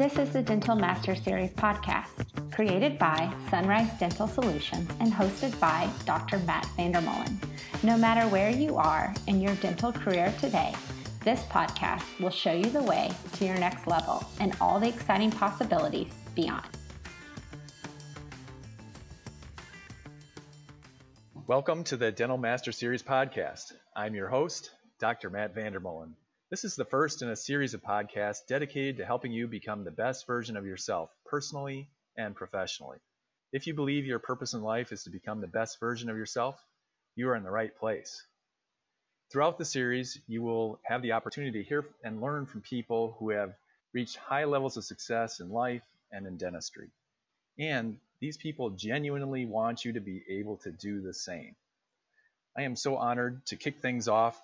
This is the Dental Master Series podcast, created by Sunrise Dental Solutions and hosted by Dr. Matt VanderMolen. No matter where you are in your dental career today, this podcast will show you the way to your next level and all the exciting possibilities beyond. Welcome to the Dental Master Series podcast. I'm your host, Dr. Matt VanderMolen. This is the first in a series of podcasts dedicated to helping you become the best version of yourself, personally and professionally. If you believe your purpose in life is to become the best version of yourself, you are in the right place. Throughout the series, you will have the opportunity to hear and learn from people who have reached high levels of success in life and in dentistry. And these people genuinely want you to be able to do the same. I am so honored to kick things off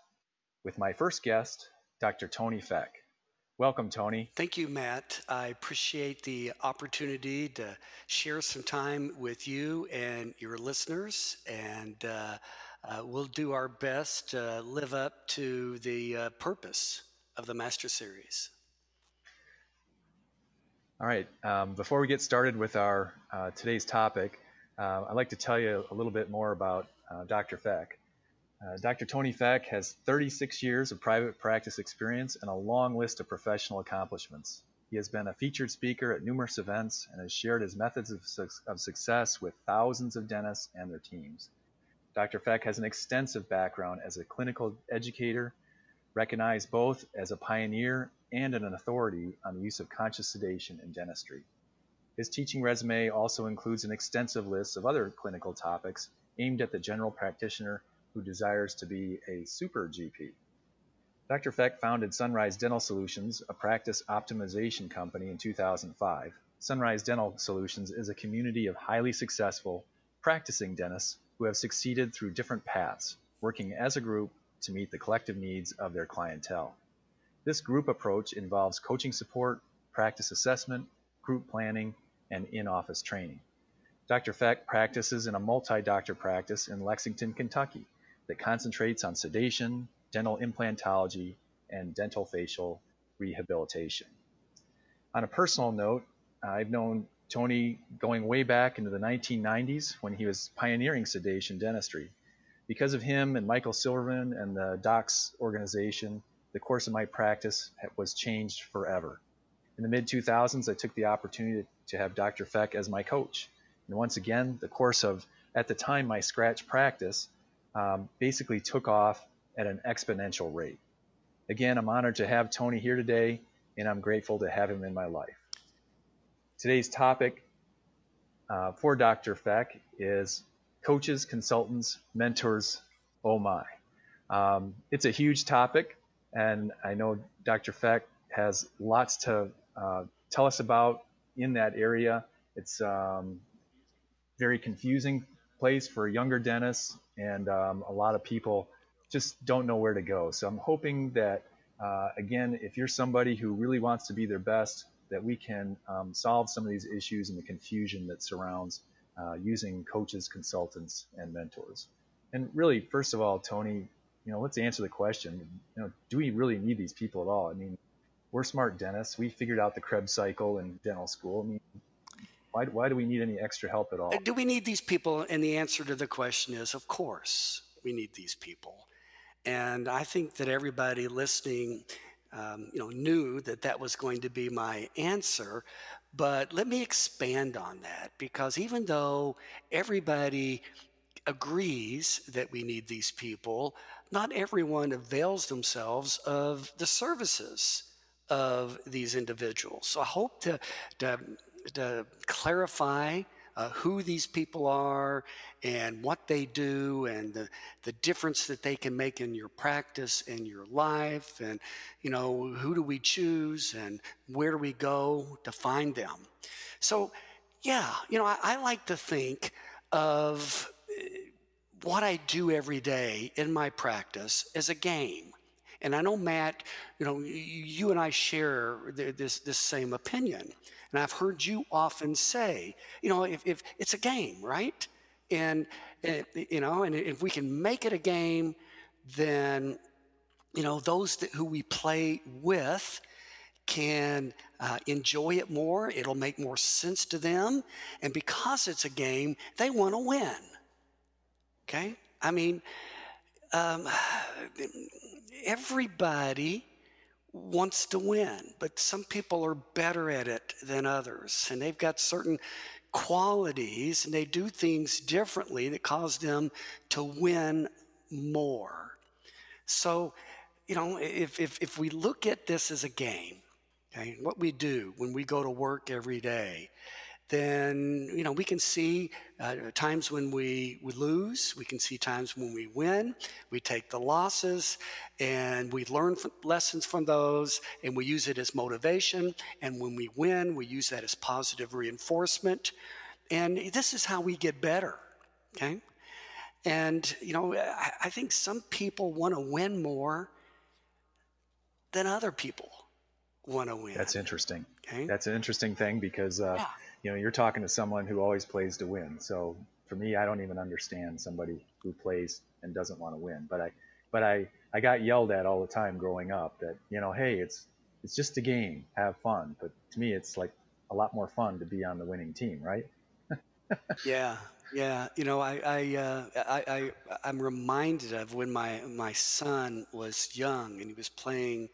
with my first guest, Dr. Tony Feck. Welcome, Tony. Thank you, Matt. I appreciate the opportunity to share some time with you and your listeners, and uh, uh, we'll do our best to live up to the uh, purpose of the Master Series. All right. Um, before we get started with our uh, today's topic, uh, I'd like to tell you a little bit more about uh, Dr. Feck. Uh, Dr. Tony Feck has 36 years of private practice experience and a long list of professional accomplishments. He has been a featured speaker at numerous events and has shared his methods of, su- of success with thousands of dentists and their teams. Dr. Feck has an extensive background as a clinical educator, recognized both as a pioneer and an authority on the use of conscious sedation in dentistry. His teaching resume also includes an extensive list of other clinical topics aimed at the general practitioner who desires to be a super GP. Dr. Feck founded Sunrise Dental Solutions, a practice optimization company, in 2005. Sunrise Dental Solutions is a community of highly successful practicing dentists who have succeeded through different paths, working as a group to meet the collective needs of their clientele. This group approach involves coaching support, practice assessment, group planning, and in office training. Dr. Feck practices in a multi doctor practice in Lexington, Kentucky that concentrates on sedation, dental implantology, and dental facial rehabilitation. On a personal note, I've known Tony going way back into the 1990s when he was pioneering sedation dentistry. Because of him and Michael Silverman and the DOCS organization, the course of my practice was changed forever. In the mid 2000s, I took the opportunity to have Dr. Feck as my coach. And once again, the course of, at the time, my scratch practice um, basically took off at an exponential rate. Again, I'm honored to have Tony here today, and I'm grateful to have him in my life. Today's topic uh, for Dr. Feck is coaches, consultants, mentors, oh my. Um, it's a huge topic, and I know Dr. Feck has lots to uh, tell us about in that area. It's um, very confusing place for younger dentists, and um, a lot of people just don't know where to go. So I'm hoping that, uh, again, if you're somebody who really wants to be their best, that we can um, solve some of these issues and the confusion that surrounds uh, using coaches, consultants, and mentors. And really, first of all, Tony, you know, let's answer the question. You know, do we really need these people at all? I mean, we're smart dentists. We figured out the Krebs cycle in dental school. I mean, why, why do we need any extra help at all? Do we need these people? And the answer to the question is, of course, we need these people. And I think that everybody listening, um, you know, knew that that was going to be my answer. But let me expand on that because even though everybody agrees that we need these people, not everyone avails themselves of the services of these individuals. So I hope to, to to clarify uh, who these people are and what they do and the, the difference that they can make in your practice and your life and you know who do we choose and where do we go to find them. So yeah you know i, I like to think of uh, what i do every day in my practice as a game and I know Matt, you know, you and I share this this same opinion. And I've heard you often say, you know, if, if it's a game, right? And, and, you know, and if we can make it a game, then, you know, those that, who we play with can uh, enjoy it more. It'll make more sense to them. And because it's a game, they want to win. Okay? I mean, um, everybody wants to win, but some people are better at it than others. And they've got certain qualities and they do things differently that cause them to win more. So, you know, if, if, if we look at this as a game, okay, what we do when we go to work every day, then you know we can see uh, times when we, we lose we can see times when we win we take the losses and we learn from lessons from those and we use it as motivation and when we win we use that as positive reinforcement. And this is how we get better okay? And you know i, I think some people want to win more than other people want to win that's interesting. okay? that's an interesting thing because uh, yeah you know, you're talking to someone who always plays to win. So for me, I don't even understand somebody who plays and doesn't want to win. But I, but I, I got yelled at all the time growing up that you know, hey, it's it's just a game, have fun. But to me, it's like a lot more fun to be on the winning team, right? yeah, yeah. You know, I, I, uh, I, I, I'm reminded of when my my son was young and he was playing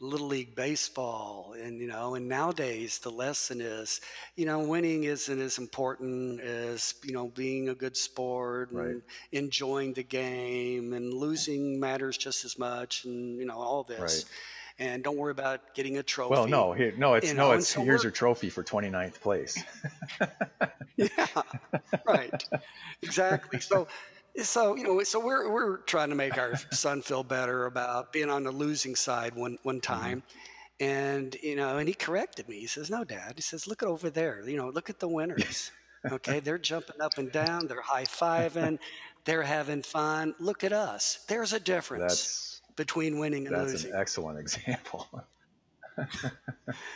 little league baseball and you know and nowadays the lesson is you know winning isn't as important as you know being a good sport and right. enjoying the game and losing matters just as much and you know all this right. and don't worry about getting a trophy well no here, no it's you no it's so here's your trophy for 29th place yeah right exactly so so you know so we're we're trying to make our son feel better about being on the losing side one one mm-hmm. time. Mm-hmm. and you know and he corrected me. He says no dad. He says look at over there. You know look at the winners. Okay? They're jumping up and down. They're high-fiving. They're having fun. Look at us. There's a difference that's, between winning and losing. that's losing. an excellent example.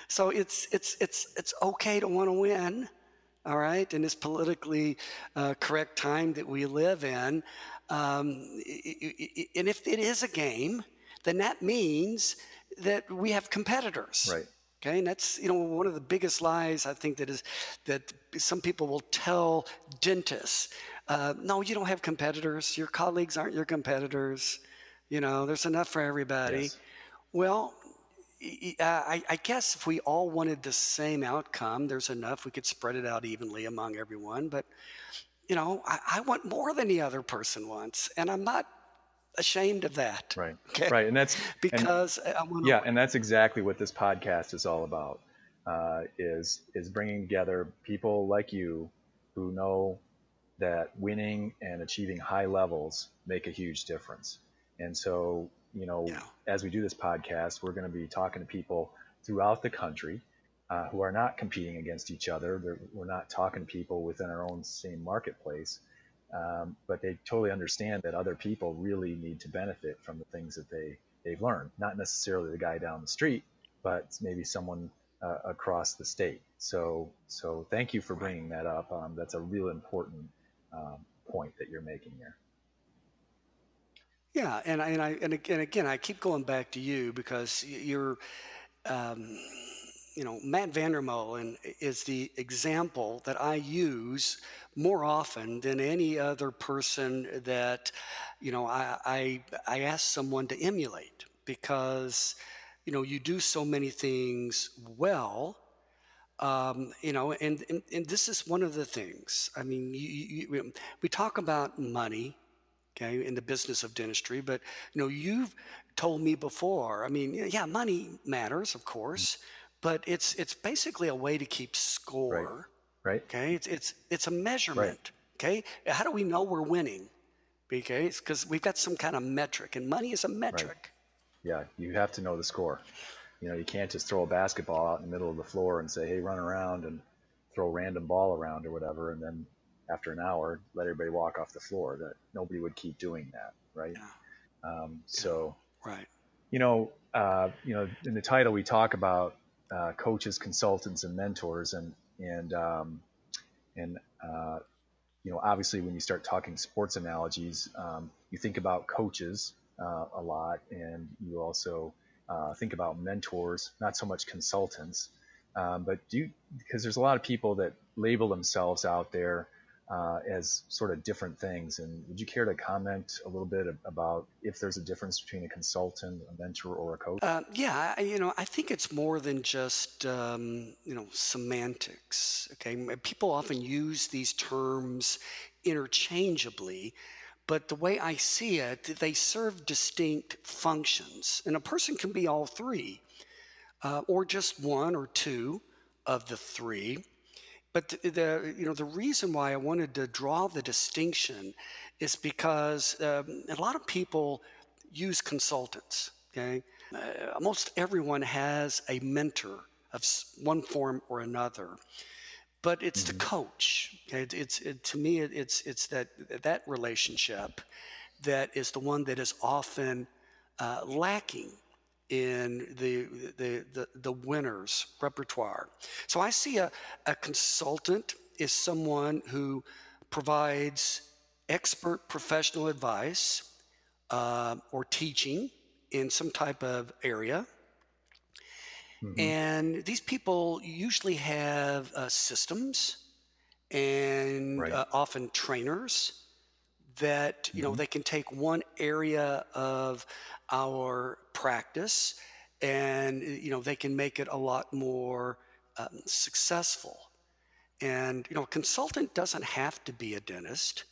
So it's it's it's it's okay to want to win all right, in this politically uh, correct time that we live in. Um, and if it is a game, then that means that we have competitors. Right. Okay, and that's you know one of the biggest lies I think that is that some people will tell dentists. Uh, no, you don't have competitors. Your colleagues aren't your competitors. You know, there's enough for everybody. Yes. Well, I, I, guess if we all wanted the same outcome, there's enough. We could spread it out evenly among everyone. But, you know, I, I want more than the other person wants. And I'm not ashamed of that. Right. Okay? Right. And that's because and, I want Yeah. And that's exactly what this podcast is all about uh, is, is bringing together people like you who know that winning and achieving high levels make a huge difference. And so you know, yeah. as we do this podcast, we're going to be talking to people throughout the country uh, who are not competing against each other. They're, we're not talking to people within our own same marketplace, um, but they totally understand that other people really need to benefit from the things that they they've learned. Not necessarily the guy down the street, but maybe someone uh, across the state. So so thank you for bringing that up. Um, that's a real important um, point that you're making there. Yeah, and I, and I and again, again, I keep going back to you because you're, um, you know, Matt VanderMolen is the example that I use more often than any other person that, you know, I I, I ask someone to emulate because, you know, you do so many things well. Um, you know, and, and, and this is one of the things. I mean, you, you, we talk about money okay, in the business of dentistry. But you know, you've told me before. I mean, yeah, money matters, of mm-hmm. course, but it's it's basically a way to keep score. Right. right. Okay. It's it's it's a measurement. Right. Okay. How do we know we're winning? Okay. It's because we've got some kind of metric, and money is a metric. Right. Yeah, you have to know the score. You know, you can't just throw a basketball out in the middle of the floor and say, "Hey, run around and throw a random ball around or whatever," and then after an hour, let everybody walk off the floor. That nobody would keep doing that, right? Yeah. Um, so, right. You know, uh, you know, in the title we talk about uh, coaches, consultants, and mentors, and and um, and uh, you know, obviously, when you start talking sports analogies, um, you think about coaches uh, a lot, and you also uh, think about mentors, not so much consultants. Um, but do you, because there's a lot of people that label themselves out there uh, as sort of different things. And would you care to comment a little bit about if there's a difference between a consultant, a mentor, or a coach? Uh, yeah, I, you know, I think it's more than just um, you know semantics. Okay, people often use these terms interchangeably. But the way I see it, they serve distinct functions. And a person can be all three, uh, or just one or two of the three. But the, the, you know the reason why I wanted to draw the distinction is because um, a lot of people use consultants. Okay, uh, almost everyone has a mentor of one form or another, but it's mm-hmm. the coach. Okay? It, it's it, to me it, it's it's that that relationship that is the one that is often uh, lacking in the, the, the, the winner's repertoire. So I see a, a consultant is someone who provides expert professional advice uh, or teaching in some type of area. Mm-hmm. And these people usually have uh, systems and right. uh, often trainers that you know mm-hmm. they can take one area of our practice and you know they can make it a lot more um, successful. And you know a consultant doesn't have to be a dentist.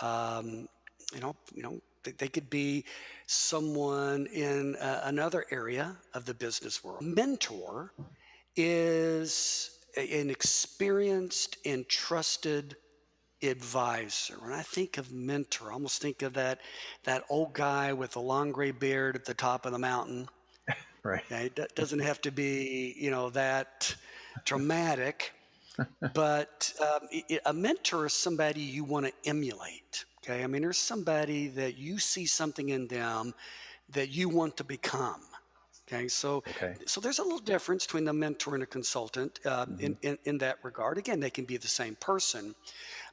Um, you know you know they, they could be someone in uh, another area of the business world. Mentor is an experienced and trusted advisor. When I think of mentor, I almost think of that that old guy with the long gray beard at the top of the mountain. right. Okay? It doesn't have to be, you know, that dramatic, but um, a mentor is somebody you want to emulate. Okay. I mean, there's somebody that you see something in them that you want to become. Okay, so okay. so there's a little difference between the mentor and a consultant uh, mm-hmm. in, in, in that regard. Again, they can be the same person,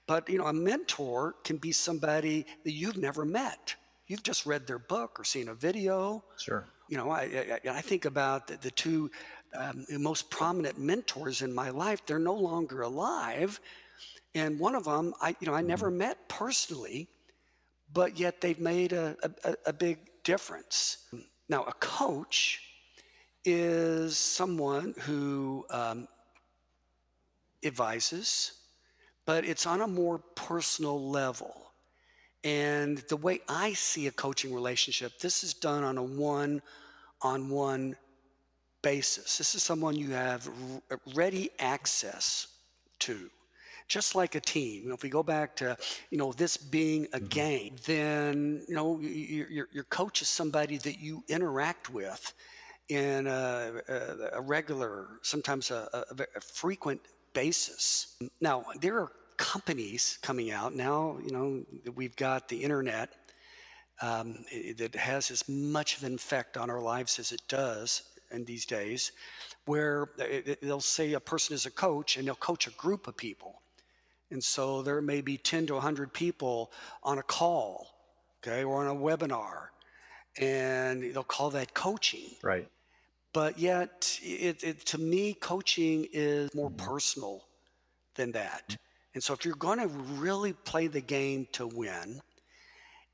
but you know, a mentor can be somebody that you've never met. You've just read their book or seen a video. Sure. You know, I I, I think about the, the two um, most prominent mentors in my life. They're no longer alive, and one of them, I you know, I mm-hmm. never met personally, but yet they've made a, a, a big difference. Now, a coach is someone who um, advises, but it's on a more personal level. And the way I see a coaching relationship, this is done on a one on one basis. This is someone you have ready access to. Just like a team, you know, if we go back to, you know, this being a mm-hmm. game, then, you know, your, your coach is somebody that you interact with in a, a, a regular, sometimes a, a, frequent basis. Now, there are companies coming out now, you know, we've got the internet um, that has as much of an effect on our lives as it does in these days, where they'll say a person is a coach and they'll coach a group of people. And so there may be 10 to 100 people on a call, okay, or on a webinar, and they'll call that coaching. Right. But yet, it, it, to me, coaching is more personal than that. And so, if you're going to really play the game to win,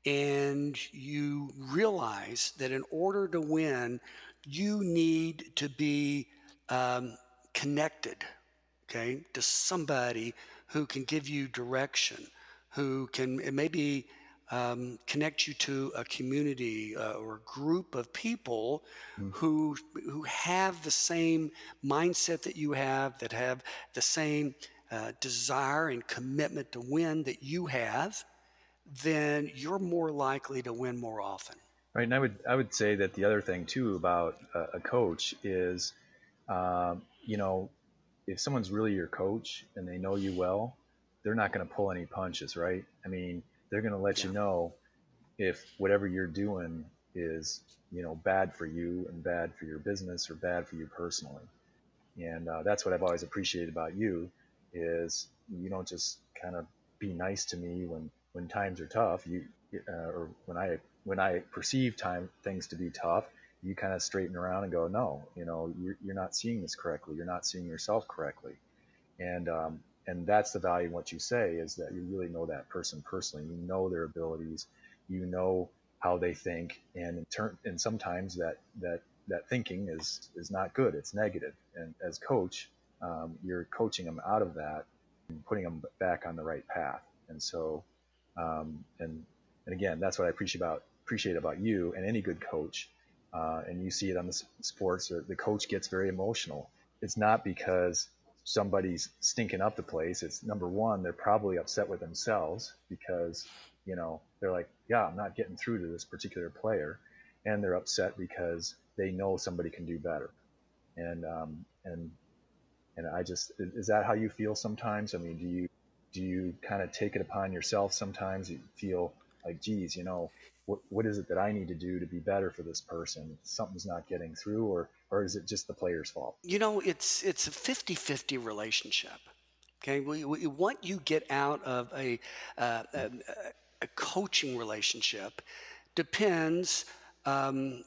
and you realize that in order to win, you need to be um, connected, okay, to somebody who can give you direction, who can maybe um, connect you to a community uh, or a group of people mm. who who have the same mindset that you have, that have the same uh, desire and commitment to win that you have, then you're more likely to win more often. Right, and I would I would say that the other thing too about a, a coach is, um, you know, if someone's really your coach and they know you well, they're not going to pull any punches, right? I mean, they're going to let yeah. you know if whatever you're doing is you know bad for you and bad for your business or bad for you personally and uh, that's what i've always appreciated about you is you don't just kind of be nice to me when when times are tough you uh, or when i when i perceive time things to be tough you kind of straighten around and go, no, you know, you're, you're not seeing this correctly. You're not seeing yourself correctly. And, um, and that's the value in what you say is that you really know that person personally. You know their abilities, you know how they think, and in turn, and sometimes that that that thinking is is not good. It's negative. And as coach, um, you're coaching them out of that and putting them back on the right path. And so, um, and and again, that's what I appreciate about appreciate about you and any good coach. Uh, and you see it on the sports. The coach gets very emotional. It's not because somebody's stinking up the place. It's number one, they're probably upset with themselves because you know they're like, yeah, I'm not getting through to this particular player, and they're upset because they know somebody can do better. And um, and and I just is that how you feel sometimes? I mean, do you do you kind of take it upon yourself sometimes? You feel like, geez, you know, what what is it that I need to do to be better for this person? Something's not getting through, or or is it just the player's fault? You know, it's it's a 50-50 relationship. Okay, we, we, what you get out of a, uh, a, a coaching relationship depends um,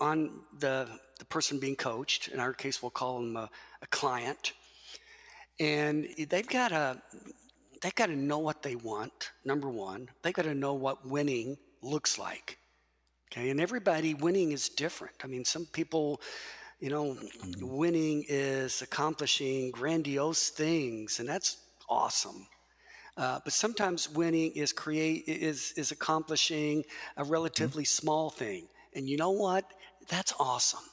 on the, the person being coached. In our case, we'll call them a, a client. And they've got to they've got to know what they want. Number one, they've got to know what winning looks like. Okay, and everybody winning is different. I mean, some people, you know, mm-hmm. winning is accomplishing grandiose things, and that's awesome. Uh, but sometimes winning is create is is accomplishing a mm-hmm. relatively mm-hmm. small thing, and you know what? That's awesome.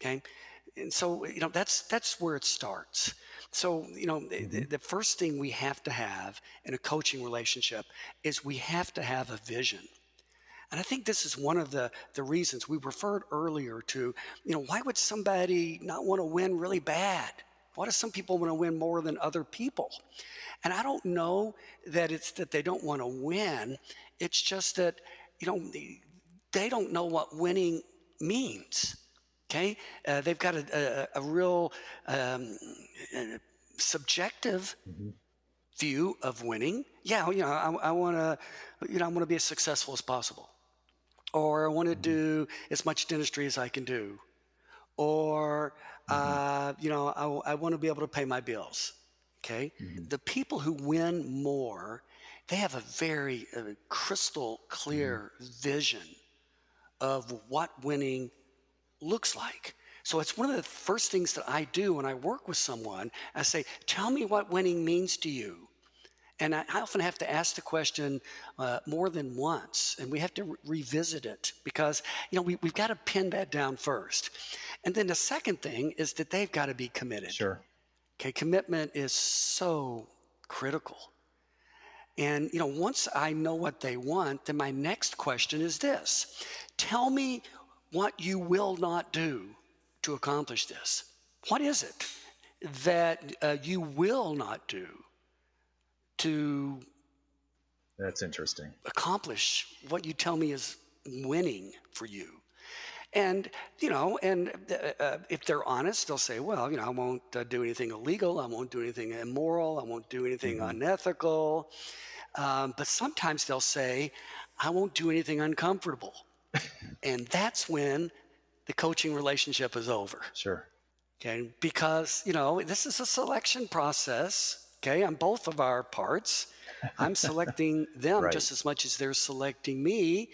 Okay, and so you know that's that's where it starts. So you know mm-hmm. the, the first thing we have to have in a coaching relationship is we have to have a vision. And I think this is one of the, the reasons we referred earlier to, you know, why would somebody not want to win really bad? Why do some people want to win more than other people? And I don't know that it's that they don't want to win. It's just that, you know, they don't know what winning means. Okay, uh, they've got a, a, a real um, subjective mm-hmm. view of winning. Yeah, you know, I, I want to, you know, I want to be as successful as possible, or I want to do as much dentistry as I can do, or mm-hmm. uh, you know, I, I want to be able to pay my bills. Okay, mm-hmm. the people who win more, they have a very uh, crystal clear mm-hmm. vision of what winning looks like. So it's one of the first things that I do when I work with someone. I say, Tell me what winning means to you. And I often have to ask the question uh, more than once, and we have to re- revisit it because you know we, we've got to pin that down first. And then the second thing is that they've got to be committed. Sure. Okay, commitment is so critical. And you know, once I know what they want, then my next question is this: Tell me what you will not do to accomplish this. What is it that uh, you will not do to that's interesting accomplish what you tell me is winning for you and you know and uh, uh, if they're honest they'll say well you know i won't uh, do anything illegal i won't do anything immoral i won't do anything mm-hmm. unethical um, but sometimes they'll say i won't do anything uncomfortable and that's when the coaching relationship is over. Sure. Okay. Because, you know, this is a selection process, okay, on both of our parts. I'm selecting them right. just as much as they're selecting me.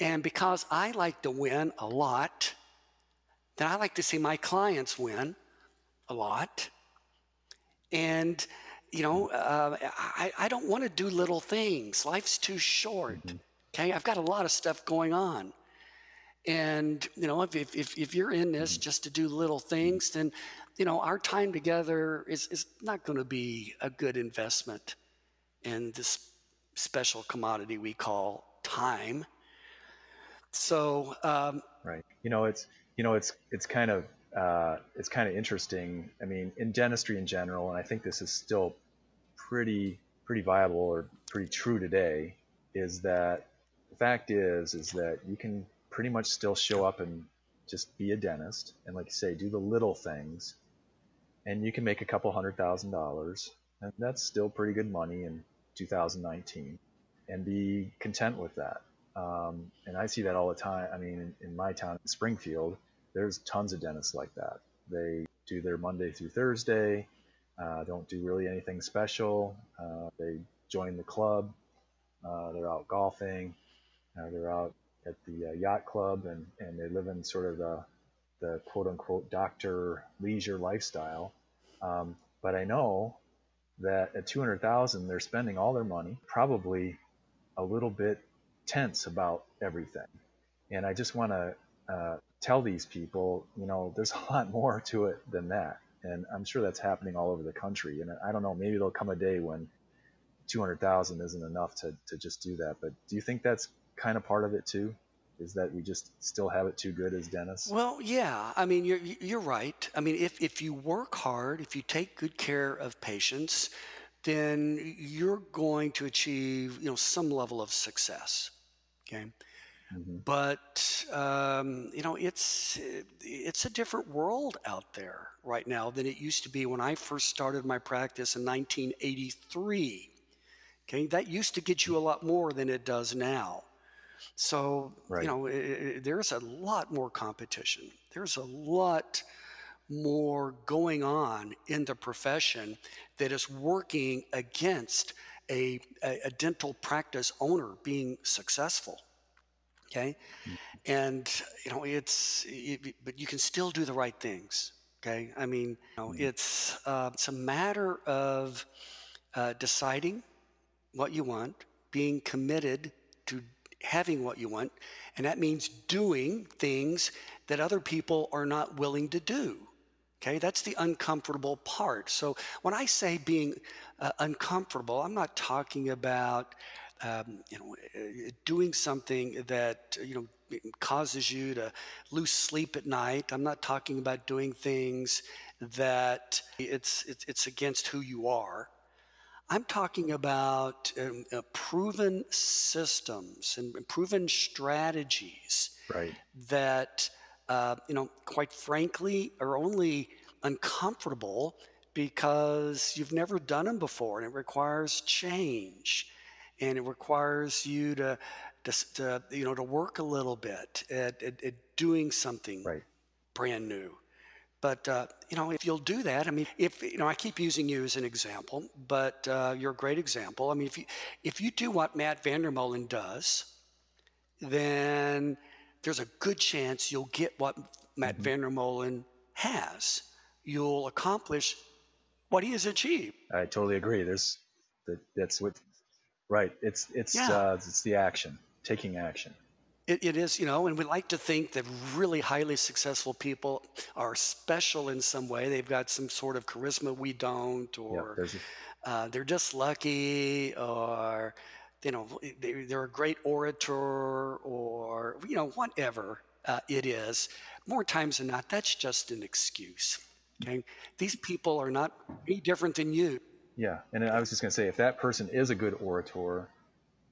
And because I like to win a lot, then I like to see my clients win a lot. And, you know, uh, I, I don't want to do little things. Life's too short. Mm-hmm. Okay. I've got a lot of stuff going on. And, you know, if, if, if you're in this just to do little things, then, you know, our time together is, is not going to be a good investment in this special commodity we call time. So, um, right. You know, it's, you know, it's, it's kind of, uh, it's kind of interesting. I mean, in dentistry in general, and I think this is still pretty, pretty viable or pretty true today, is that the fact is, is that you can pretty much still show up and just be a dentist and like you say do the little things and you can make a couple hundred thousand dollars and that's still pretty good money in 2019 and be content with that Um, and I see that all the time. I mean, in, in my town, Springfield, there's tons of dentists like that. They do their Monday through Thursday, uh, don't do really anything special. Uh, they join the club, uh, they're out golfing, uh, they're out at the uh, yacht club, and, and they live in sort of the, the quote unquote doctor leisure lifestyle. Um, but I know that at 200,000, they're spending all their money, probably a little bit tense about everything. And I just want to uh, tell these people, you know, there's a lot more to it than that. And I'm sure that's happening all over the country. And I don't know, maybe there'll come a day when 200,000 isn't enough to, to just do that. But do you think that's kind of part of it too? Is that we just still have it too good as dentists? Well, yeah. I mean, you're you're right. I mean, if if you work hard, if you take good care of patients, then you're going to achieve you know some level of success. Okay. Mm-hmm. But um, you know, it's it's a different world out there right now than it used to be when I first started my practice in 1983. Okay, that used to get you a lot more than it does now. So right. you know, it, it, there's a lot more competition. There's a lot more going on in the profession that is working against a, a, a dental practice owner being successful. Okay. Mm-hmm. And, you know, it's, it, but you can still do the right things. Okay. I mean, you know, mm-hmm. it's, uh, it's a matter of uh, deciding what you want, being committed to having what you want. And that means doing things that other people are not willing to do. Okay, that's the uncomfortable part. So when I say being uh, uncomfortable, I'm not talking about um, you know, uh, doing something that you know causes you to lose sleep at night. I'm not talking about doing things that it's it's, it's against who you are. I'm talking about um, uh, proven systems and proven strategies right. that uh, you know, quite frankly, are only uncomfortable because you've never done them before, and it requires change and it requires you to, to, to you know to work a little bit at, at, at doing something right. brand new. But uh, you know, if you'll do that, I mean, if you know, I keep using you as an example, but uh, you're a great example. I mean, if you if you do what Matt VanderMolen does, then there's a good chance you'll get what Matt mm-hmm. VanderMolen has. You'll accomplish what he has achieved. I totally agree. There's that's what Right. It's it's yeah. uh, it's the action, taking action. It, it is, you know, and we like to think that really highly successful people are special in some way. They've got some sort of charisma we don't, or yeah, uh, they're just lucky, or you know, they, they're a great orator, or you know, whatever uh, it is. More times than not, that's just an excuse. Okay, these people are not any different than you. Yeah, and I was just going to say, if that person is a good orator,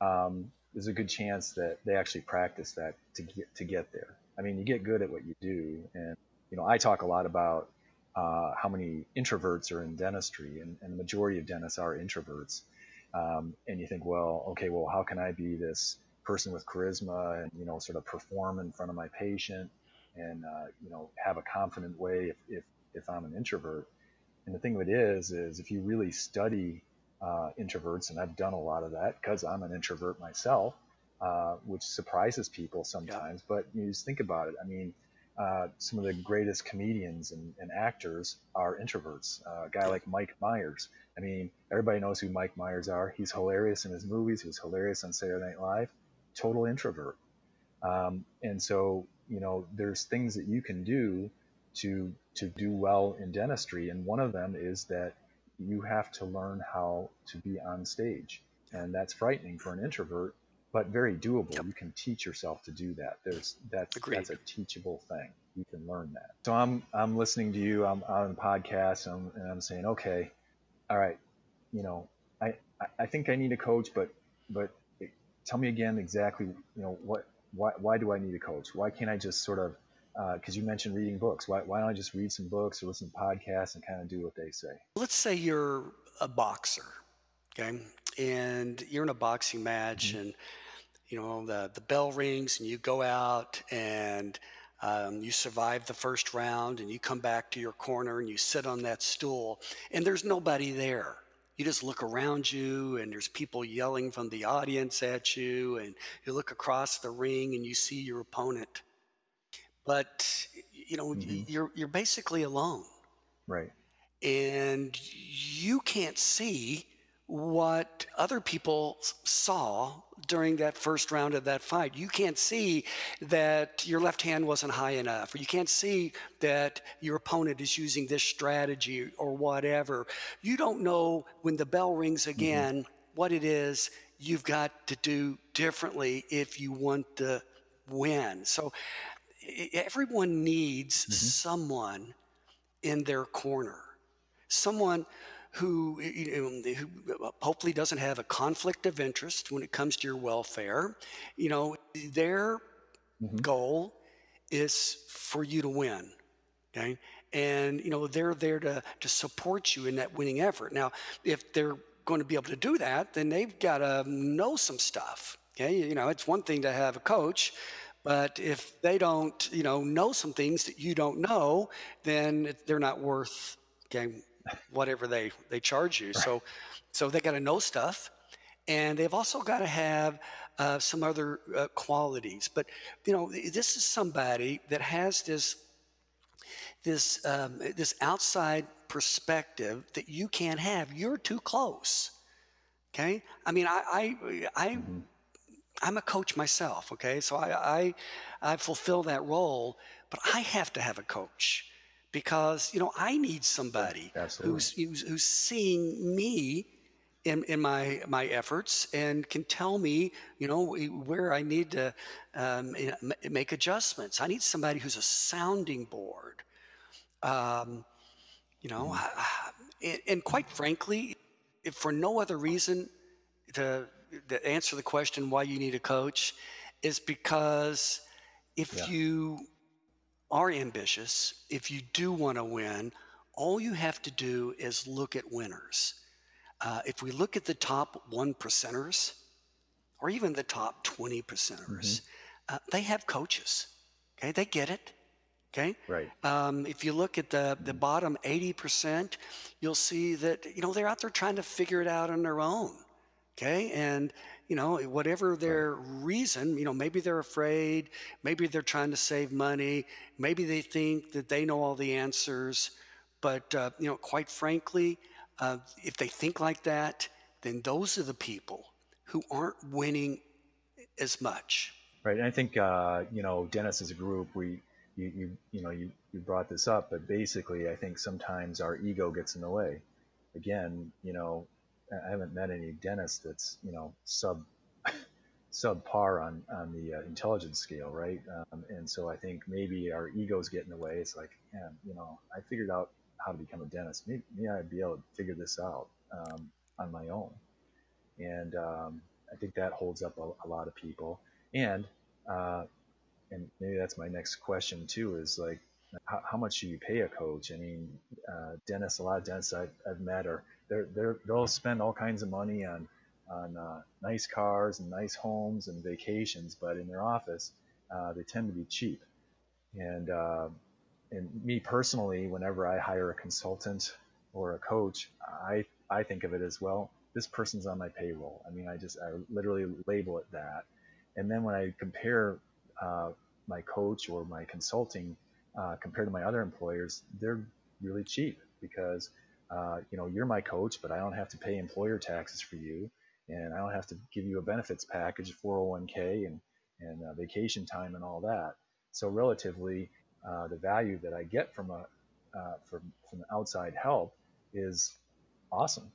um, there's a good chance that they actually practice that to get to get there. I mean, you get good at what you do, and you know, I talk a lot about uh, how many introverts are in dentistry, and, and the majority of dentists are introverts. Um, and you think, well, okay, well, how can I be this person with charisma and you know, sort of perform in front of my patient and uh, you know, have a confident way if, if if I'm an introvert? And the thing of it is, is if you really study uh, introverts, and I've done a lot of that because I'm an introvert myself, uh, which surprises people sometimes. Yeah. But you just think about it. I mean, uh, some of the greatest comedians and, and actors are introverts. Uh, a guy like Mike Myers. I mean, everybody knows who Mike Myers are. He's hilarious in his movies. He was hilarious on Saturday Night Live. Total introvert. Um, and so, you know, there's things that you can do to to do well in dentistry, and one of them is that you have to learn how to be on stage, and that's frightening for an introvert, but very doable. Yep. You can teach yourself to do that. There's that's Agreed. that's a teachable thing. You can learn that. So I'm I'm listening to you. I'm on the podcast, and I'm, and I'm saying, okay, all right, you know, I I think I need a coach, but but tell me again exactly, you know, what why why do I need a coach? Why can't I just sort of because uh, you mentioned reading books. Why, why don't I just read some books or listen to podcasts and kind of do what they say? Let's say you're a boxer, okay, and you're in a boxing match, mm-hmm. and you know, the, the bell rings and you go out and um, you survive the first round and you come back to your corner and you sit on that stool and there's nobody there. You just look around you and there's people yelling from the audience at you and you look across the ring and you see your opponent. But you know, mm-hmm. you're you're basically alone. Right. And you can't see what other people saw during that first round of that fight. You can't see that your left hand wasn't high enough, or you can't see that your opponent is using this strategy or whatever. You don't know when the bell rings mm-hmm. again mm-hmm. what it is you've got to do differently if you want to win. So everyone needs mm-hmm. someone in their corner, someone who, you know, who hopefully doesn't have a conflict of interest when it comes to your welfare. You know, their mm-hmm. goal is for you to win. Okay. And, you know, they're there to, to support you in that winning effort. Now, if they're going to be able to do that, then they've got to know some stuff. Okay. You know, it's one thing to have a coach, but if they don't, you know, know some things that you don't know, then they're not worth okay, whatever they they charge you. Right. So so they got to know stuff, and they've also got to have uh, some other uh, qualities. But you know, this is somebody that has this this um, this outside perspective that you can't have. You're too close. Okay, I mean, I I, I mm-hmm. I'm a coach myself. Okay, so I, I I fulfill that role, but I have to have a coach because you know I need somebody who's, who's, who's seeing me in, in my my efforts and can tell me you know where I need to um, make adjustments. I need somebody who's a sounding board. Um, you know, mm. and, and, quite frankly, if for no other reason to, to answer the question why you need a coach is because if yeah. you are ambitious, if you do want to win, all you have to do is look at winners. Uh, if we look at the top one percenters, or even the top 20 percenters, mm-hmm. uh, they have coaches. Okay, they get it. Okay. Right. Um, if you look at the the bottom 80 percent, you'll see that you know they're out there trying to figure it out on their own. Okay, and you know, whatever their reason, you know, maybe they're afraid, maybe they're trying to save money, maybe they think that they know all the answers. But, uh, you know, quite frankly, uh, if they think like that, then those are the people who aren't winning as much. Right. And I think, uh, you know, Dennis as a group, we, you, you, you know, you, you brought this up, but basically, I think sometimes our ego gets in the way. Again, you know, I haven't met any dentist that's you know sub subpar on on the uh, intelligence scale, right? Um, and so I think maybe our egos get in the way. It's like, man, you know, I figured out how to become a dentist. Maybe, maybe I'd be able to figure this out um, on my own. And um, I think that holds up a, a lot of people. And uh, and maybe that's my next question too. Is like, how, how much do you pay a coach? I mean, uh, dentists, a lot of dentists I've, I've met are they're, they're, they'll spend all kinds of money on on uh, nice cars and nice homes and vacations, but in their office, uh, they tend to be cheap. And uh, and me personally, whenever I hire a consultant or a coach, I I think of it as well. This person's on my payroll. I mean, I just I literally label it that. And then when I compare uh, my coach or my consulting uh, compared to my other employers, they're really cheap because uh, you know, you're my coach, but I don't have to pay employer taxes for you, and I don't have to give you a benefits package, 401k, and and uh, vacation time and all that. So relatively, uh, the value that I get from a uh, from from outside help is awesome.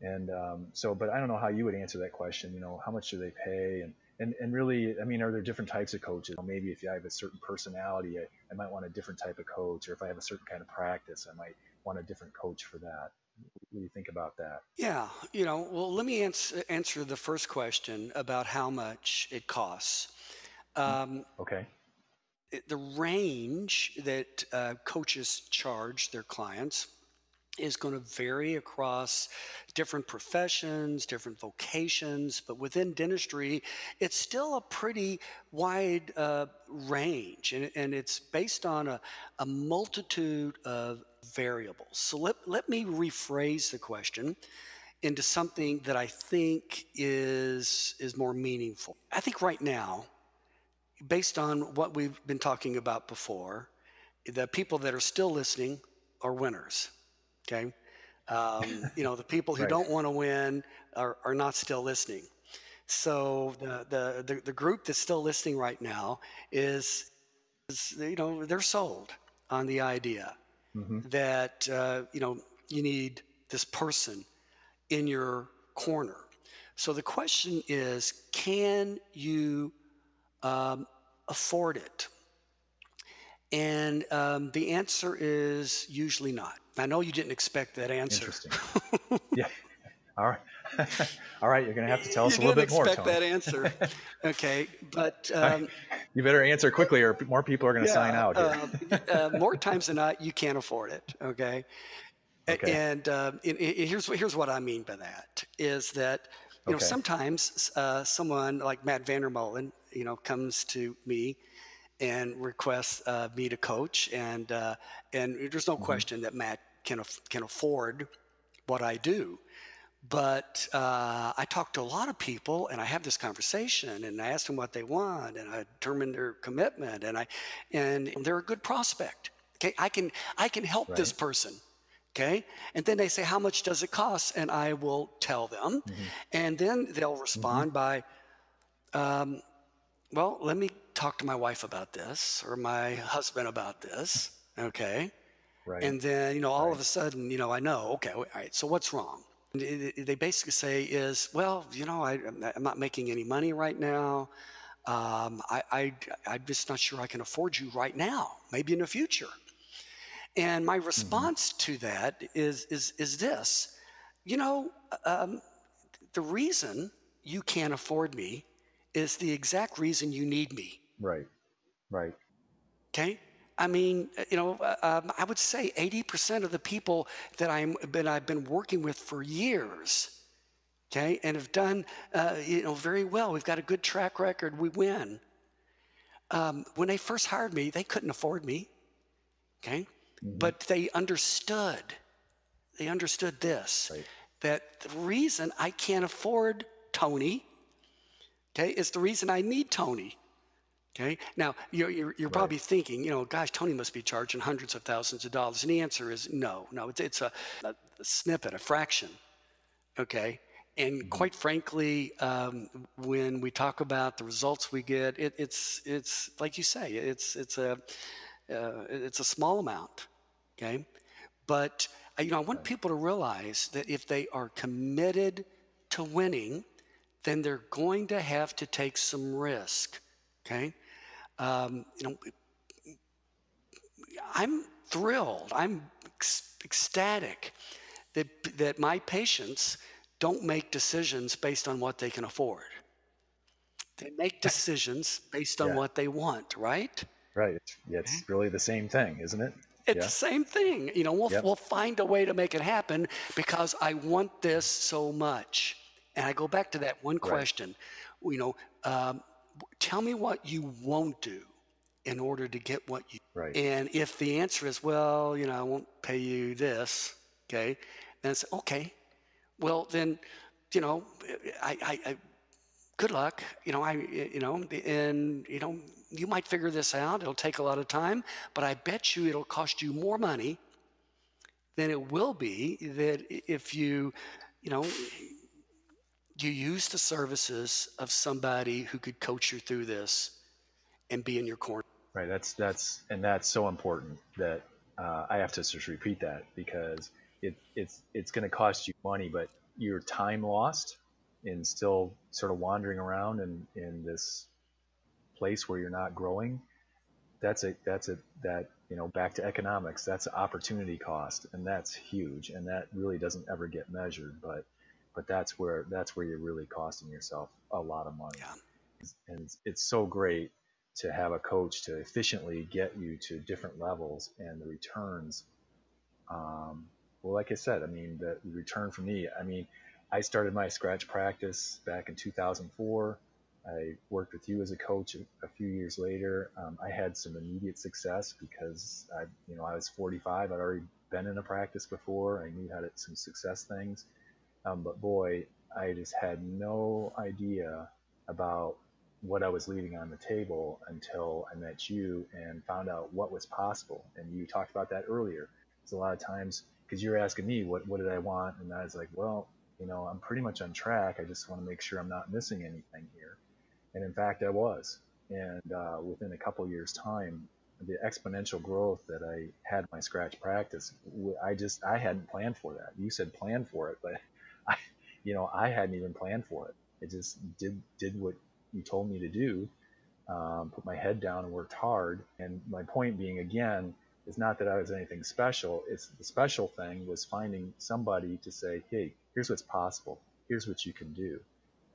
And um, so, but I don't know how you would answer that question. You know, how much do they pay? And and, and really, I mean, are there different types of coaches? Maybe if I have a certain personality, I, I might want a different type of coach, or if I have a certain kind of practice, I might want a different coach for that. What do you think about that? Yeah, you know, well, let me answer, answer the first question about how much it costs. Um, okay. The range that uh, coaches charge their clients is going to vary across different professions, different vocations, but within dentistry, it's still a pretty wide uh, range and, and, it's based on a, a multitude of variables. So let, let me rephrase the question into something that I think is, is more meaningful. I think right now, based on what we've been talking about before, the people that are still listening are winners Okay. Um, you know, the people who right. don't want to win are, are not still listening. So the, the, the, the, group that's still listening right now is, is you know, they're sold on the idea mm-hmm. that, uh, you know, you need this person in your corner. So the question is, can you um, afford it? And um, the answer is usually not. I know you didn't expect that answer. Interesting. yeah. All right. All right. You're going to have to tell us you a little bit more. Expect that answer. okay, but um, you better answer quickly, or more people are going to yeah, sign out. Uh, uh, more times than not, you can't afford it. Okay. okay. And uh, it, it, here's here's what I mean by that is that you okay. know sometimes uh, someone like Matt VanderMolen, you know, comes to me and requests uh, me to coach. And uh, and there's no mm-hmm. question that Matt can af- can afford what I do. But uh, I talk to a lot of people, and I have this conversation, and I ask them what they want, and I determine their commitment, and I and they're a good prospect. Okay, I can I can help right. this person. Okay, and then they say, "How much does it cost?" And I will tell them, mm-hmm. and then they'll respond mm-hmm. by, um, "Well, let me talk to my wife about this or my husband about this. Okay. Right. And then, you know, all right. of a sudden, you know, I know, okay, all right, so what's wrong? They basically say is, well, you know, I, am not making any money right now. Um, I, I, I'm just not sure I can afford you right now, maybe in the future. And my mm-hmm. response mm-hmm. to that is, is, is this, you know, um, the reason you can't afford me is the exact reason you need me. Right. Right. Okay. I mean, uh, you know, uh, um, I would say 80% of the people that I'm that I've been working with for years, okay, and have done, uh, you know, very well. We've got a good track record. We win. Um, when they first hired me, they couldn't afford me, okay, mm-hmm. but they understood. They understood this right. that the reason I can't afford Tony, okay, is the reason I need Tony. Okay. Now you're, you're, you're right. probably thinking, you know, gosh, Tony must be charging hundreds of thousands of dollars. And the answer is no, no, it's, it's a, a snippet, a fraction. Okay. And mm-hmm. quite frankly, um, when we talk about the results we get, it, it's, it's like you say, it's, it's a, uh, it's a small amount. Okay. But, uh, you know, I want people to realize that if they are committed to winning, then they're going to have to take some risk. Okay um, you know, I'm thrilled. I'm ecstatic that, that my patients don't make decisions based on what they can afford. They make decisions based on yeah. what they want, right? Right. It's okay. really the same thing, isn't it? It's yeah. the same thing. You know, we'll, yep. we'll find a way to make it happen because I want this so much. And I go back to that one question. Right. You know, um, tell me what you won't do in order to get what you right. and if the answer is well you know i won't pay you this okay then it's okay well then you know I, I, I good luck you know i you know and you know you might figure this out it'll take a lot of time but i bet you it'll cost you more money than it will be that if you you know you use the services of somebody who could coach you through this and be in your corner. Right. That's that's and that's so important that uh, I have to just repeat that because it it's it's going to cost you money, but your time lost in still sort of wandering around in in this place where you're not growing. That's a that's a that you know back to economics. That's opportunity cost, and that's huge, and that really doesn't ever get measured, but but that's where that's where you're really costing yourself a lot of money. Yeah. And it's, it's so great to have a coach to efficiently get you to different levels and the returns um, well, like I said, I mean, the return for me, I mean, I started my scratch practice back in 2004. I worked with you as a coach a, a few years later. Um, I had some immediate success because I, you know, I was 45. I'd already been in a practice before. I knew how to some success things. Um, but boy, I just had no idea about what I was leaving on the table until I met you and found out what was possible. And you talked about that earlier. It's a lot of times because you're asking me what what did I want, and I was like, well, you know, I'm pretty much on track. I just want to make sure I'm not missing anything here. And in fact, I was. And uh, within a couple years' time, the exponential growth that I had my scratch practice, I just I hadn't planned for that. You said plan for it, but you know, I hadn't even planned for it. It just did did what you told me to do. Um, put my head down and worked hard. And my point being, again, is not that I was anything special. It's the special thing was finding somebody to say, hey, here's what's possible. Here's what you can do.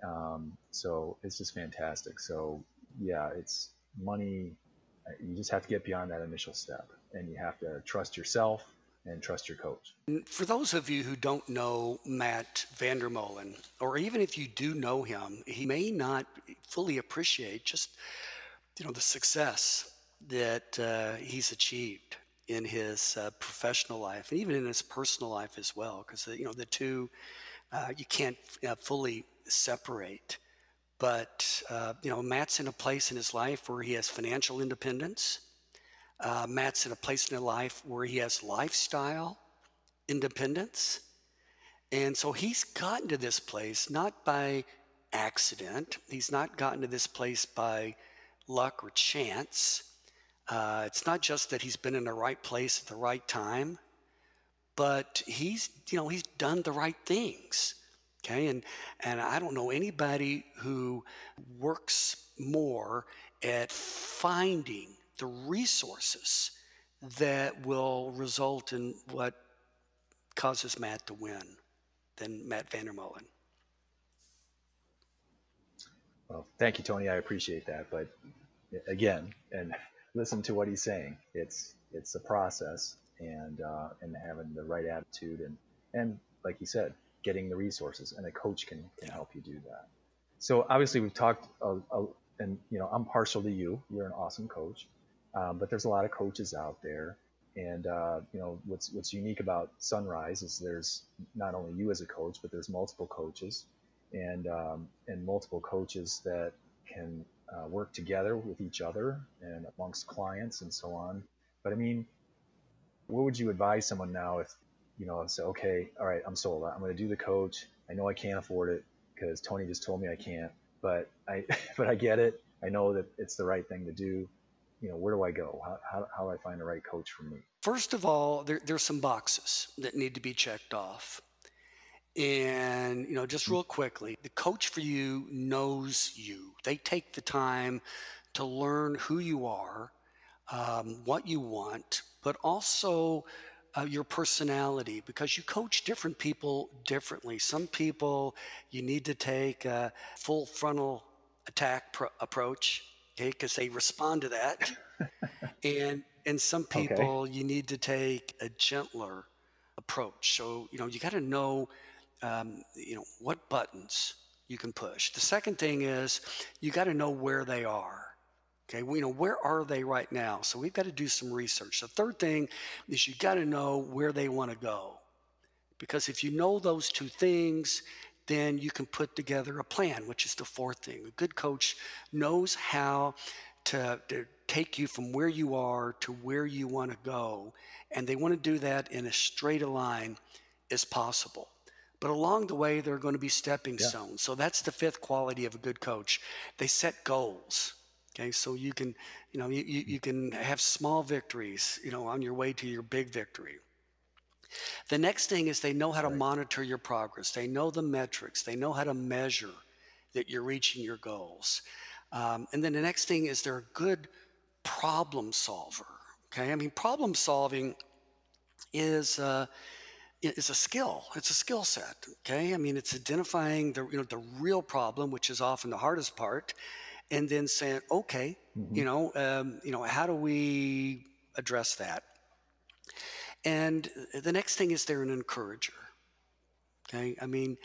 Um, so it's just fantastic. So yeah, it's money. You just have to get beyond that initial step, and you have to trust yourself and trust your coach. For those of you who don't know Matt VanderMolen, or even if you do know him, he may not fully appreciate just you know the success that uh, he's achieved in his uh, professional life and even in his personal life as well, because you know the two uh, you can't uh, fully separate. But uh, you know Matt's in a place in his life where he has financial independence uh, Matt's in a place in his life where he has lifestyle independence. And so he's gotten to this place not by accident, he's not gotten to this place by luck or chance. Uh, it's not just that he's been in the right place at the right time, but he's, you know, he's done the right things. Okay. And, and I don't know anybody who works more at finding the resources that will result in what causes Matt to win than Matt VanderMolen. Well, thank you, Tony. I appreciate that. But again, and listen to what he's saying. It's it's a process, and uh, and having the right attitude, and and like he said, getting the resources, and a coach can can help you do that. So obviously, we've talked, a, a, and you know, I'm partial to you. You're an awesome coach. Um, but there's a lot of coaches out there. And uh, you know what's what's unique about Sunrise is there's not only you as a coach, but there's multiple coaches, and um, and multiple coaches that can uh, work together with each other and amongst clients and so on. But I mean, what would you advise someone now if you know say, okay, all right, I'm sold. I'm going to do the coach. I know I can't afford it because Tony just told me I can't, but I but I get it. I know that it's the right thing to do you know, where do I go? How, how, how do I find the right coach for me? First of all, there, there's some boxes that need to be checked off. And, you know, just real quickly, the coach for you knows you. They take the time to learn who you are, um, what you want, but also uh, your personality because you coach different people differently. Some people you need to take a full frontal attack approach okay, because they respond to that. and and some people okay. you need to take a gentler approach. So you know you got to know um, you know what buttons you can push. The second thing is you got to know where they are. Okay, we you know where are they right now? So we've got to do some research. The third thing is you got to know where they want to go, because if you know those two things, then you can put together a plan, which is the fourth thing. A good coach knows how to, to take you from where you are to where you want to go, and they want to do that in as straight a line as possible. But along the way, there are going to be stepping yeah. stones. So that's the fifth quality of a good coach. They set goals. Okay, so you can, you know, you, you can have small victories, you know, on your way to your big victory. The next thing is they know how to monitor your progress. They know the metrics. They know how to measure that you're reaching your goals. Um, and then the next thing is they're a good problem solver. Okay, I mean problem solving is uh, is a skill. It's a skill set. Okay, I mean it's identifying the you know the real problem, which is often the hardest part, and then saying, okay, mm-hmm. you know, um, you know, how do we address that? And the next thing is they're an encourager. Okay. I mean,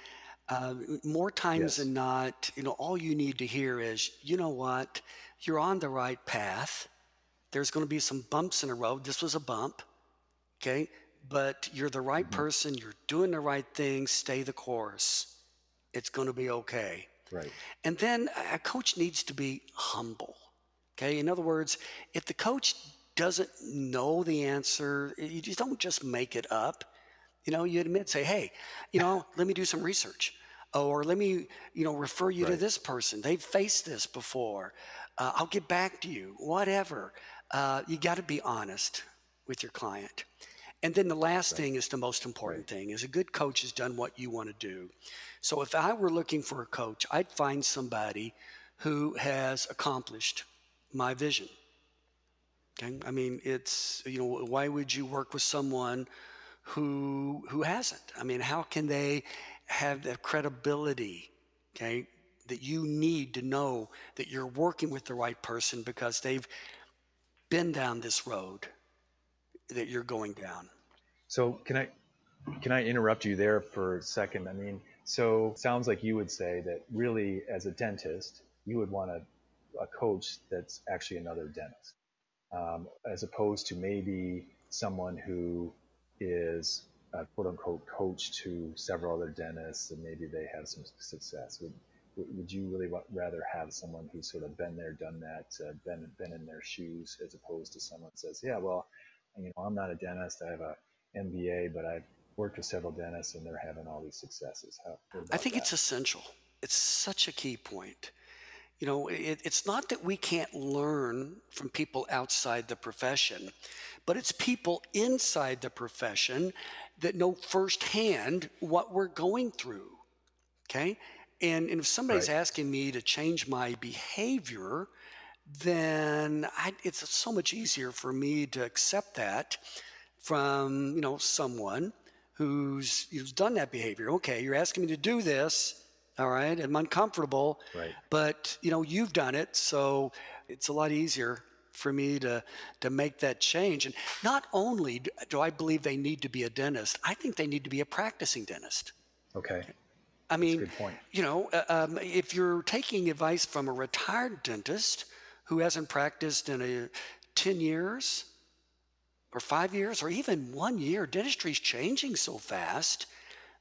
uh, more times yes. than not, you know, all you need to hear is, you know what, you're on the right path. There's going to be some bumps in the road. This was a bump. Okay. But you're the right mm-hmm. person. You're doing the right thing. Stay the course. It's going to be okay. Right. And then a coach needs to be humble. Okay. In other words, if the coach doesn't know the answer, you just don't just make it up. You know, you admit, say, hey, you know, let me do some research. Or let me, you know, refer you right. to this person. They've faced this before. Uh, I'll get back to you, whatever. Uh, you got to be honest with your client. And then the last right. thing is the most important right. thing is a good coach has done what you want to do. So if I were looking for a coach, I'd find somebody who has accomplished my vision. Okay? I mean, it's, you know, why would you work with someone who who hasn't. I mean, how can they have the credibility, okay, that you need to know that you're working with the right person because they've been down this road that you're going down. So can I can I interrupt you there for a second? I mean, so sounds like you would say that really as a dentist, you would want a, a coach that's actually another dentist, um, as opposed to maybe someone who is a quote unquote coach to several other dentists and maybe they have some success. Would, would you really rather have someone who's sort of been there, done that, uh, been, been in their shoes as opposed to someone who says, yeah, well, you know, I'm not a dentist. I have a MBA, but I've worked with several dentists and they're having all these successes. How, I think that? it's essential. It's such a key point. You know, it, it's not that we can't learn from people outside the profession, but it's people inside the profession that know firsthand what we're going through. Okay? And, and if somebody's right. asking me to change my behavior, then I, it's so much easier for me to accept that from you know someone who's who's done that behavior. Okay, you're asking me to do this all right? I'm uncomfortable right. but you know you've done it so it's a lot easier for me to to make that change. And not only do i believe they need to be a dentist i think they need to be a practicing dentist. Okay. I mean good point. you know uh, um, if you're taking advice from a retired dentist who hasn't practiced in a 10 years or five years or even one year dentistry's changing so fast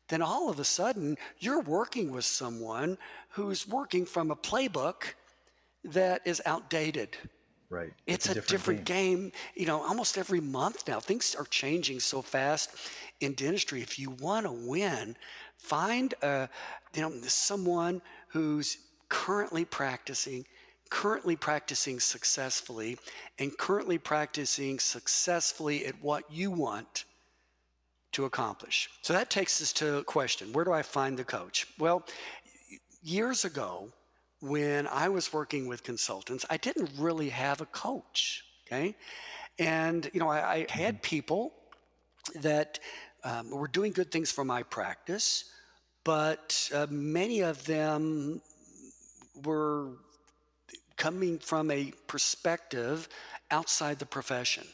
then all of a sudden you're working with someone who's working from a playbook that is outdated. Right. It's, it's a, a, different, different game. game. You know, almost every month now, things are changing so fast in dentistry. If you want to win, find a, you know, someone who's currently practicing, currently practicing successfully, and currently practicing successfully at what you want to accomplish. So that takes us to a question where do I find the coach? Well, years ago, when I was working with consultants, I didn't really have a coach. Okay. And, you know, I, I had people that um, were doing good things for my practice, but uh, many of them were coming from a perspective outside the profession.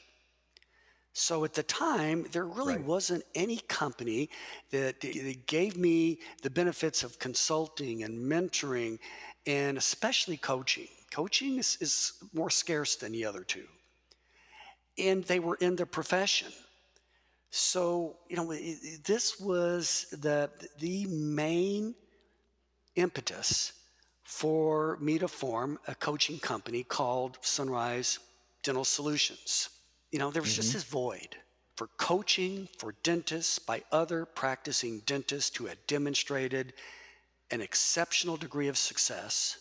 So at the time, there really right. wasn't any company that, that gave me the benefits of consulting and mentoring and especially coaching. Coaching is, is more scarce than the other two. And they were in the profession. So, you know, this was the, the main impetus for me to form a coaching company called Sunrise Dental Solutions. You know, there was mm-hmm. just this void for coaching for dentists by other practicing dentists who had demonstrated an exceptional degree of success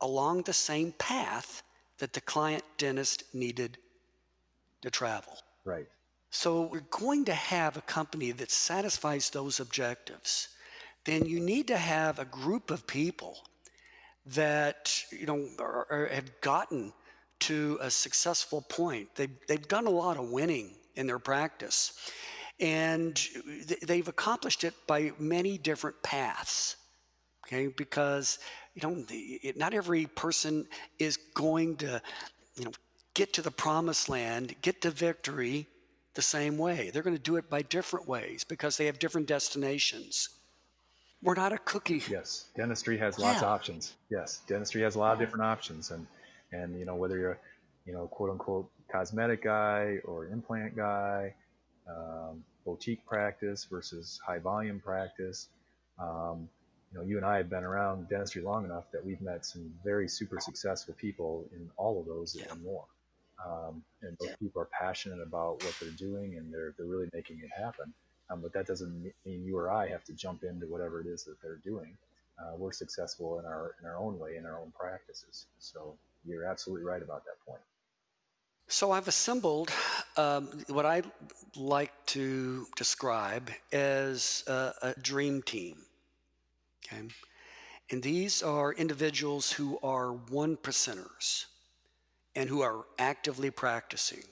along the same path that the client dentist needed to travel. Right. So we're going to have a company that satisfies those objectives. Then you need to have a group of people that you know are, are, have gotten to a successful point. They've, they've done a lot of winning in their practice, and they've accomplished it by many different paths. Okay, because you know, not every person is going to, you know, get to the promised land, get to victory the same way. They're going to do it by different ways because they have different destinations. We're not a cookie. Yes, dentistry has lots yeah. of options. Yes, dentistry has a lot of different options, and and you know whether you're, you know, quote unquote cosmetic guy or implant guy, um, boutique practice versus high volume practice. Um, you know, you and I have been around dentistry long enough that we've met some very super successful people in all of those yeah. and more. Um, and those people are passionate about what they're doing and they're, they're really making it happen. Um, but that doesn't mean you or I have to jump into whatever it is that they're doing. Uh, we're successful in our in our own way in our own practices. So you're absolutely right about that point. So I've assembled um, what I like to describe as a, a dream team. Okay, and these are individuals who are one percenters and who are actively practicing.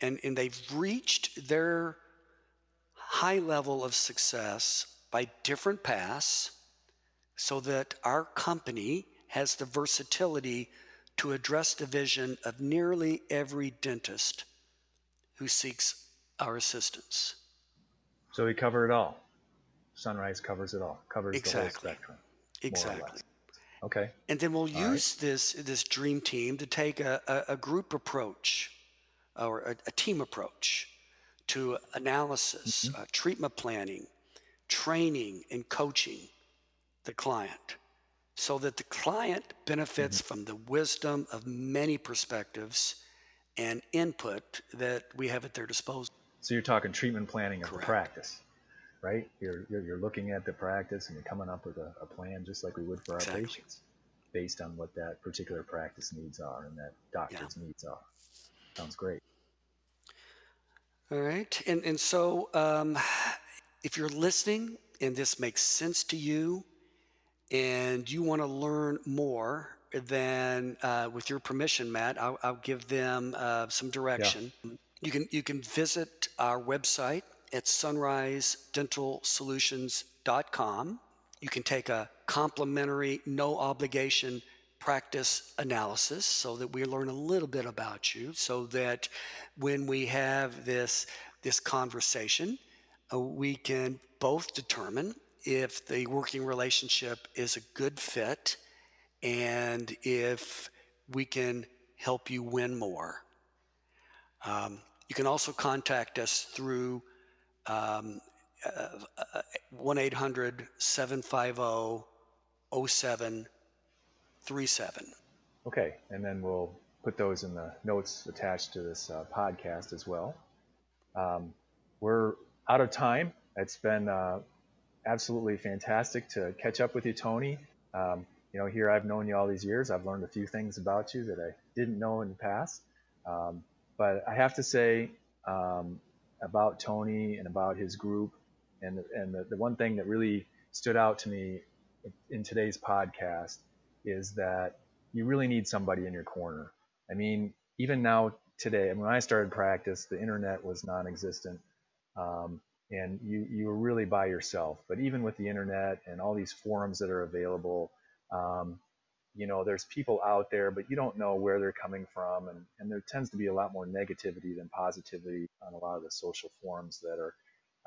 And, and they've reached their high level of success by different paths so that our company has the versatility to address the vision of nearly every dentist who seeks our assistance. So we cover it all. Sunrise covers it all, covers exactly. the whole spectrum. Exactly. Okay. And then we'll All use right. this this dream team to take a, a, a group approach or a, a, team approach to analysis, mm-hmm. uh, treatment planning, training, and coaching the client so that the client benefits mm-hmm. from the wisdom of many perspectives and input that we have at their disposal. So you're talking treatment planning of Correct. the practice right? You're, you're, you're, looking at the practice and you're coming up with a, a plan just like we would for our exactly. patients based on what that particular practice needs are and that doctor's yeah. needs are. Sounds great. All right. And, and so um, if you're listening and this makes sense to you and you want to learn more, then uh, with your permission, Matt, I'll, I'll give them uh, some direction. Yeah. You can you can visit our website at sunrisedentalsolutions.com. You can take a complimentary, no obligation practice analysis so that we learn a little bit about you so that when we have this this conversation uh, we can both determine if the working relationship is a good fit and if we can help you win more um, you can also contact us through um, uh, 1 800 750 0737. Okay, and then we'll put those in the notes attached to this uh, podcast as well. Um, we're out of time. It's been uh, absolutely fantastic to catch up with you, Tony. Um, you know, here I've known you all these years. I've learned a few things about you that I didn't know in the past. Um, but I have to say, um, about Tony and about his group. And, and the, the one thing that really stood out to me in today's podcast is that you really need somebody in your corner. I mean, even now today, when I started practice, the internet was non-existent, um, and you you were really by yourself. But even with the internet and all these forums that are available, um, you know, there's people out there, but you don't know where they're coming from. And, and there tends to be a lot more negativity than positivity on a lot of the social forums that are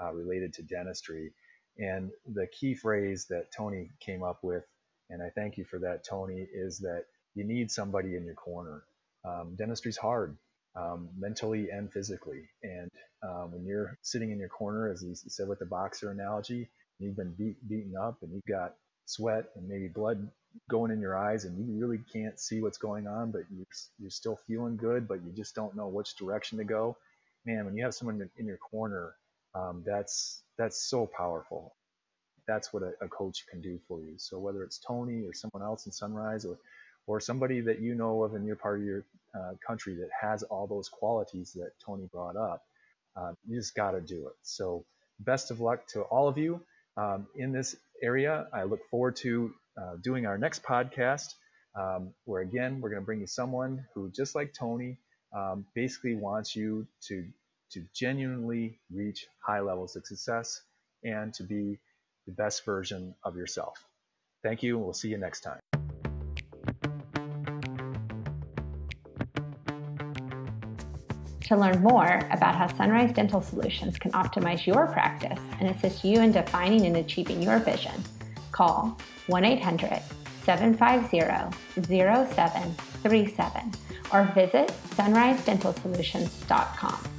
uh, related to dentistry. And the key phrase that Tony came up with, and I thank you for that, Tony, is that you need somebody in your corner. Um, dentistry's hard, um, mentally and physically. And um, when you're sitting in your corner, as he said with the boxer analogy, you've been beat, beaten up and you've got sweat and maybe blood going in your eyes and you really can't see what's going on, but you're, you're still feeling good, but you just don't know which direction to go. Man, when you have someone in your corner, um, that's that's so powerful. That's what a, a, coach can do for you. So whether it's Tony or someone else in Sunrise or or somebody that you know of in your part of your uh, country that has all those qualities that Tony brought up, um, you just got to do it. So best of luck to all of you um, in this area. I look forward to uh, doing our next podcast, um, where again, we're going to bring you someone who, just like Tony, um, basically wants you to, to genuinely reach high levels of success and to be the best version of yourself. Thank you, and we'll see you next time. To learn more about how Sunrise Dental Solutions can optimize your practice and assist you in defining and achieving your vision, call 1 800 750 0737 or visit sunrisedentalsolutions.com.